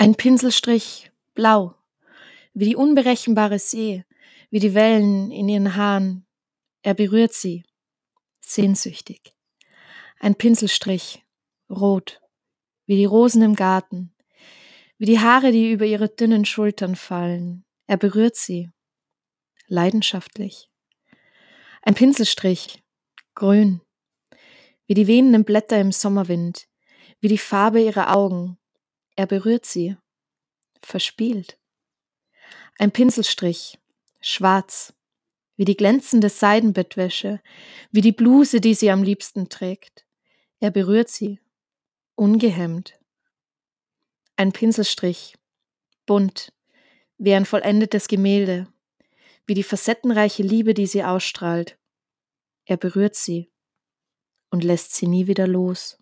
Ein Pinselstrich blau, wie die unberechenbare See, wie die Wellen in ihren Haaren. Er berührt sie, sehnsüchtig. Ein Pinselstrich rot, wie die Rosen im Garten, wie die Haare, die über ihre dünnen Schultern fallen. Er berührt sie, leidenschaftlich. Ein Pinselstrich, grün, wie die wehenden Blätter im Sommerwind, wie die Farbe ihrer Augen. Er berührt sie, verspielt. Ein Pinselstrich, schwarz, wie die glänzende Seidenbettwäsche, wie die Bluse, die sie am liebsten trägt. Er berührt sie, ungehemmt. Ein Pinselstrich, bunt, wie ein vollendetes Gemälde, wie die facettenreiche Liebe, die sie ausstrahlt. Er berührt sie und lässt sie nie wieder los.